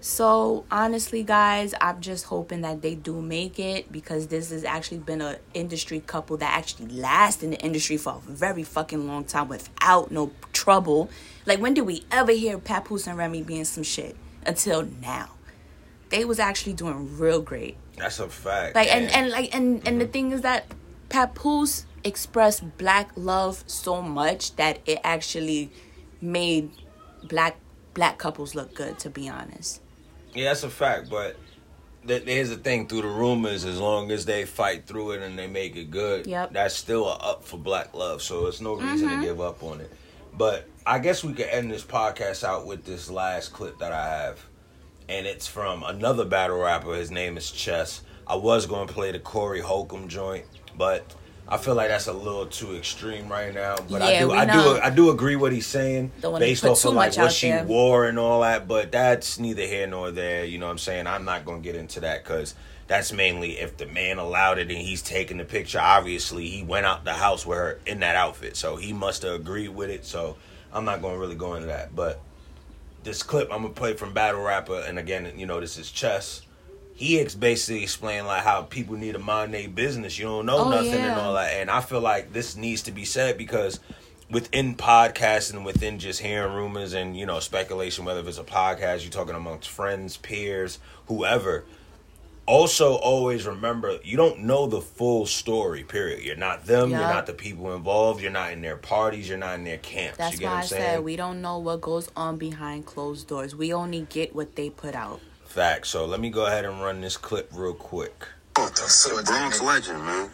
S2: So honestly, guys, I'm just hoping that they do make it because this has actually been a industry couple that actually last in the industry for a very fucking long time without no trouble. Like when did we ever hear Papoose and Remy being some shit? Until now, they was actually doing real great.
S1: That's a fact.
S2: Like and
S1: man.
S2: and like and and the thing is that Papoose expressed black love so much that it actually made black black couples look good. To be honest.
S1: Yeah, that's a fact. But th- here's the thing: through the rumors, as long as they fight through it and they make it good,
S2: Yep.
S1: that's still a up for black love. So it's no reason
S2: Mm-hmm.
S1: to give up on it. But I guess we could end this podcast out with this last clip that I have, and it's from another battle rapper. His name is Chess. I was going to play the Corey Holcomb joint, but I feel like that's a little too extreme right now. But I do, I
S2: know.
S1: do, I do agree what he's saying based off of like what she
S2: there.
S1: wore and all that. But that's neither here nor there. You know what I'm saying? I'm not gonna get into that because that's mainly if the man allowed it and he's taking the picture. Obviously, he went out the house with her in that outfit, so he must have agreed with it. So I'm not gonna really go into that. But this clip I'm gonna play from Battle Rapper, and again, you know, this is Chess. He ex- basically explained like how people need to mind their business. You don't know
S2: Oh,
S1: nothing and all that. And I feel like this needs to be said because within podcasting, within just hearing rumors and you know speculation, whether it's a podcast, you're talking amongst friends, peers, whoever. Also, always remember you don't know the full story. Period. You're not them. You're not the people involved. You're not in their parties. You're not in their camps.
S2: That's
S1: you get
S2: why
S1: what
S2: I
S1: I'm saying?
S2: said we don't know what goes on behind closed doors. We only get what they put out.
S1: Fact. So let me go ahead and run this clip real quick.
S3: The Bronx legend, man.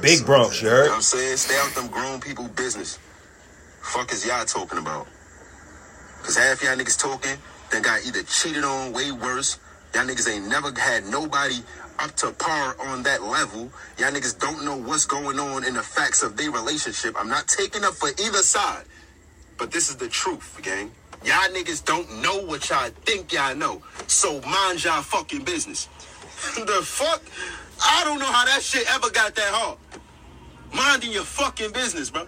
S1: Big Bronx, you
S3: You know
S1: heard?
S3: I'm saying? Stay out them grown people business. Fuck is y'all talking about? Cause half y'all niggas talking, then got either cheated on way worse. Y'all niggas ain't never had nobody up to par on that level. Y'all niggas don't know what's going on in the facts of their relationship. I'm not taking up for either side. But this is the truth, gang. Y'all niggas don't know what y'all think y'all know. So mind y'all fucking business. the fuck? I don't know how that shit ever got that hard. Minding your fucking business, bro.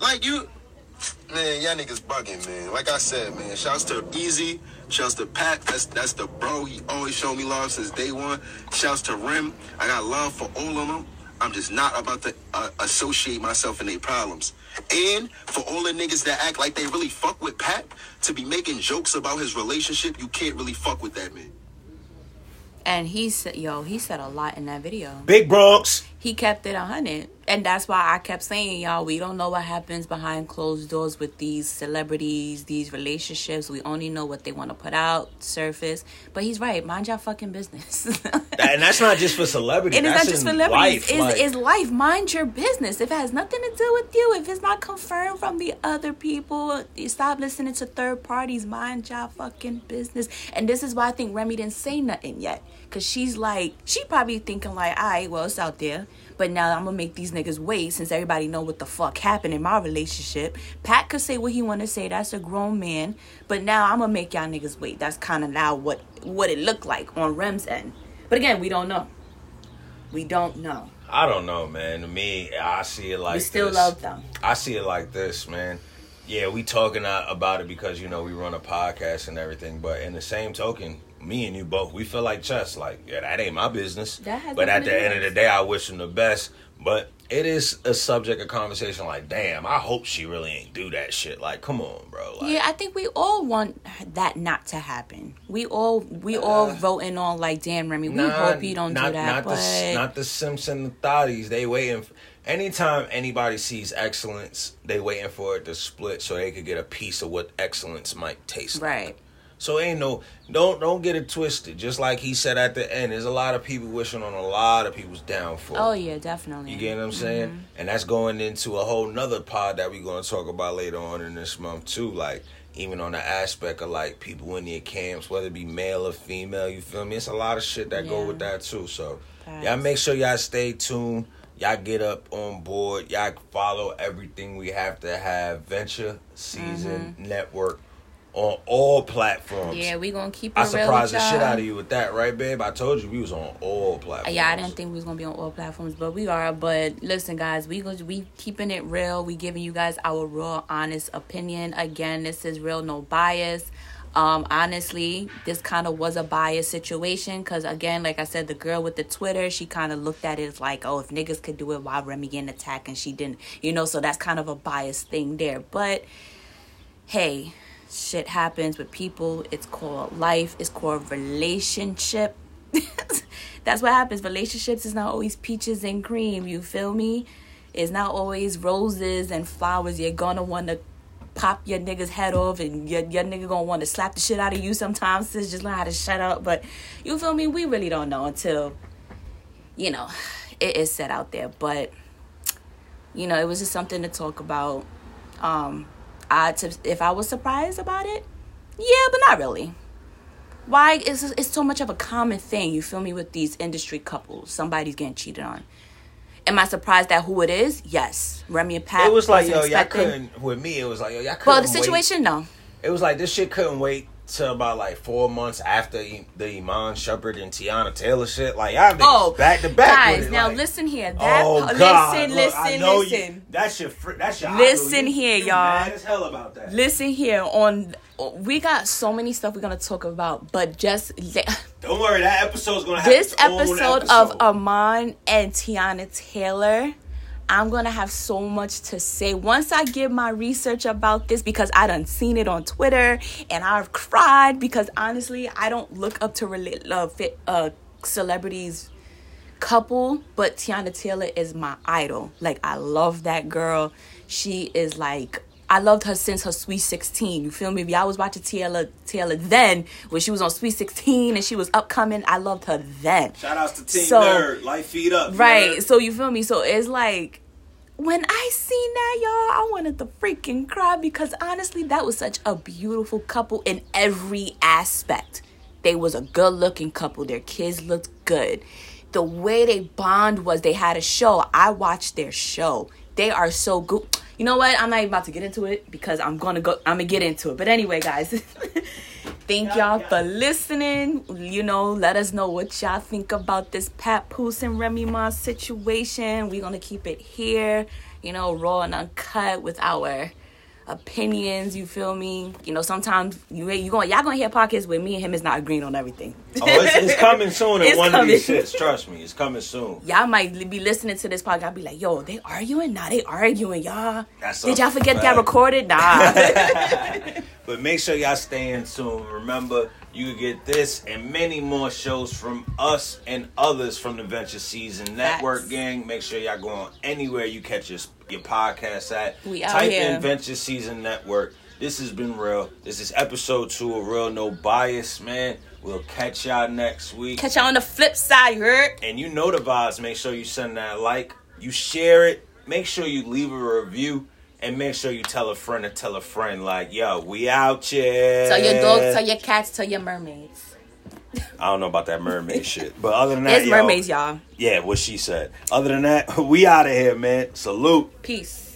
S3: Like you, man, y'all niggas bugging, man. Like I said, man. Shouts to Eazy. Shouts to Pat. That's that's the bro. He always showed me love since day one. Shouts to Rim. I got love for all of them. I'm just not about to uh, associate myself in their problems. And for all the niggas that act like they really fuck with Pat, to be making jokes about his relationship, you can't really fuck with that man.
S2: And he said, "Yo, he said a lot in that video.
S1: Big Bronx.
S2: He kept it a hundred, and that's why I kept saying, y'all, we don't know what happens behind closed doors with these celebrities, these relationships. We only know what they want to put out, surface. But he's right. Mind your fucking business.
S1: And that's not just for celebrities.
S2: And it's
S1: that's
S2: not just
S1: for
S2: celebrities.
S1: life,
S2: It's,
S1: like-
S2: it's life. Mind your business. If it has nothing to do with you, if it's not confirmed from the other people, you stop listening to third parties. Mind your fucking business. And this is why I think Remy didn't say nothing yet. Because she's like, she probably thinking like, all right, well, it's out there. But now I'm to make these niggas wait since everybody know what the fuck happened in my relationship. Pat could say what he want to say. That's a grown man. But now I'm to make y'all niggas wait. That's kind of now what, what it looked like on Rem's end. But again, we don't know. We don't know.
S1: I don't know, man. To me, I see it like
S2: we still
S1: this.
S2: love them.
S1: I see it like this, man. Yeah, we talking about it because you know we run a podcast and everything, but in the same token, me and you both, we feel like chess. Like, yeah, that ain't my business. But at the end of the day, I wish him the best. But it is a subject of conversation. Like, damn, I hope she really ain't do that shit. Like, come on, bro. Like,
S2: Yeah, I think we all want that not to happen. We all we all voting on like, damn, Remy, we
S1: Nah,
S2: hope you don't
S1: not,
S2: do that.
S1: Not
S2: but
S1: the not the Simpson thotties. They waiting. For, anytime anybody sees excellence, they waiting for it to split so they could get a piece of what excellence might taste. like. So ain't no don't don't get it twisted. Just like he said at the end, there's a lot of people wishing on a lot of people's downfall.
S2: oh yeah, definitely.
S1: You get what I'm mm-hmm. saying? And that's going into a whole nother pod that we're gonna talk about later on in this month too. Like even on the aspect of like people in their camps, whether it be male or female, you feel me? It's a lot of shit that go with that too. So y'all make sure y'all stay tuned. Y'all get up on board. Y'all follow everything we have to have. Venture Season mm-hmm. Network on all platforms.
S2: Yeah, we gonna keep it
S1: I
S2: real
S1: surprised the shit out of you with that, right, babe? I told you we was on all platforms.
S2: Yeah, I didn't think we was gonna be on all platforms, but we are. But listen, guys, we go we keeping it real. We giving you guys our raw, honest opinion. Again, this is real, no bias. Um, honestly, this kind of was a bias situation because, again, like I said, the girl with the Twitter, she kind of looked at it as like, oh, if niggas could do it, why Remy getting attacked and she didn't, you know? So that's kind of a bias thing there. But hey, shit happens with people. It's called life. It's called relationship. That's what happens. Relationships is not always peaches and cream. You feel me? It's not always roses and flowers. You're gonna want to pop your nigga's head off, and your your nigga gonna want to slap the shit out of you sometimes. Sis, just learn how to shut up. But you feel me? We really don't know until you know it is set out there. But you know, it was just something to talk about. Um, I to, if I was surprised about it, yeah, but not really. Why is it's so much of a common thing? You feel me with these industry couples? Somebody's getting cheated on. Am I surprised at who it is? Yes, Remy and Pat.
S1: It was like, yo, y'all couldn't. With me, it was like, yo, y'all couldn't.
S2: Well, the
S1: wait.
S2: situation, no.
S1: It was like this shit couldn't wait till about like four months after the Iman Shumpert and Teyana Taylor shit. Like y'all niggas
S2: Oh,
S1: back to back.
S2: guys,
S1: with it.
S2: now
S1: like,
S2: listen here. That
S1: oh
S2: listen,
S1: God,
S2: listen,
S1: look, I know you-
S2: listen.
S1: that's your. Fr- that's your.
S2: Listen
S1: idol.
S2: Here,
S1: you
S2: y'all.
S1: Mad as hell about that.
S2: Listen here on. We got so many stuff we're gonna talk about, but just
S1: Don't worry, that episode's gonna have
S2: this episode
S1: episode.
S2: of Iman and Teyana Taylor, I'm gonna have so much to say once I give my research about this because I done seen it on Twitter and I've cried because honestly I don't look up to relate uh, fit, uh celebrities couple, but Teyana Taylor is my idol. Like I love that girl. She is like I loved her since her Sweet 16. You feel me? If y'all was watching Taylor Taylor then when she was on Sweet 16 and she was upcoming, I loved her then.
S1: Shout outs to Team
S2: So-
S1: Nerd, Light Feet Up,
S2: Right.
S1: nerd.
S2: So you feel me? So it's like when I seen that, y'all, I wanted to freaking cry because honestly, that was such a beautiful couple in every aspect. They was a good looking couple. Their kids looked good. The way they bond was they had a show. I watched their show. They are so good. You know what? I'm not even about to get into it because I'm gonna go. I'm gonna get into it. But anyway, guys, thank y'all for listening. You know, let us know what y'all think about this Papoose and Remy Ma situation. We're gonna keep it here, you know, raw and uncut with our opinions. You feel me? You know, sometimes you you going y'all gonna hear podcasts with me and him is not agreeing on everything.
S1: Oh, it's, it's coming soon in
S2: It's
S1: one of these
S2: coming.
S1: shits. Trust me, it's coming soon.
S2: y'all might be listening to this podcast, be like, "Yo, they arguing? Nah, they arguing, y'all.
S1: That's
S2: Did y'all forget that recorded? Nah."
S1: But make sure y'all stay in tune. Remember, you get this and many more shows from us and others from the Venture Season Network
S2: Facts.
S1: gang. Make sure y'all go on anywhere you catch your, your podcast at.
S2: We out
S1: Type
S2: here.
S1: in Venture Season Network. This has been real. This is episode two of Real No Bias, man. We'll catch y'all next week.
S2: Catch y'all on the flip side, you heard?
S1: And you know the vibes. Make sure you send that like, you share it. Make sure you leave a review. And make sure you tell a friend to tell a friend, like, yo, we out here.
S2: Tell your dogs, tell your cats, tell your mermaids.
S1: I don't know about that mermaid shit. But other than that,
S2: It's
S1: yo,
S2: mermaids, y'all.
S1: Yeah, what she said. Other than that, we out of here, man. Salute.
S2: Peace.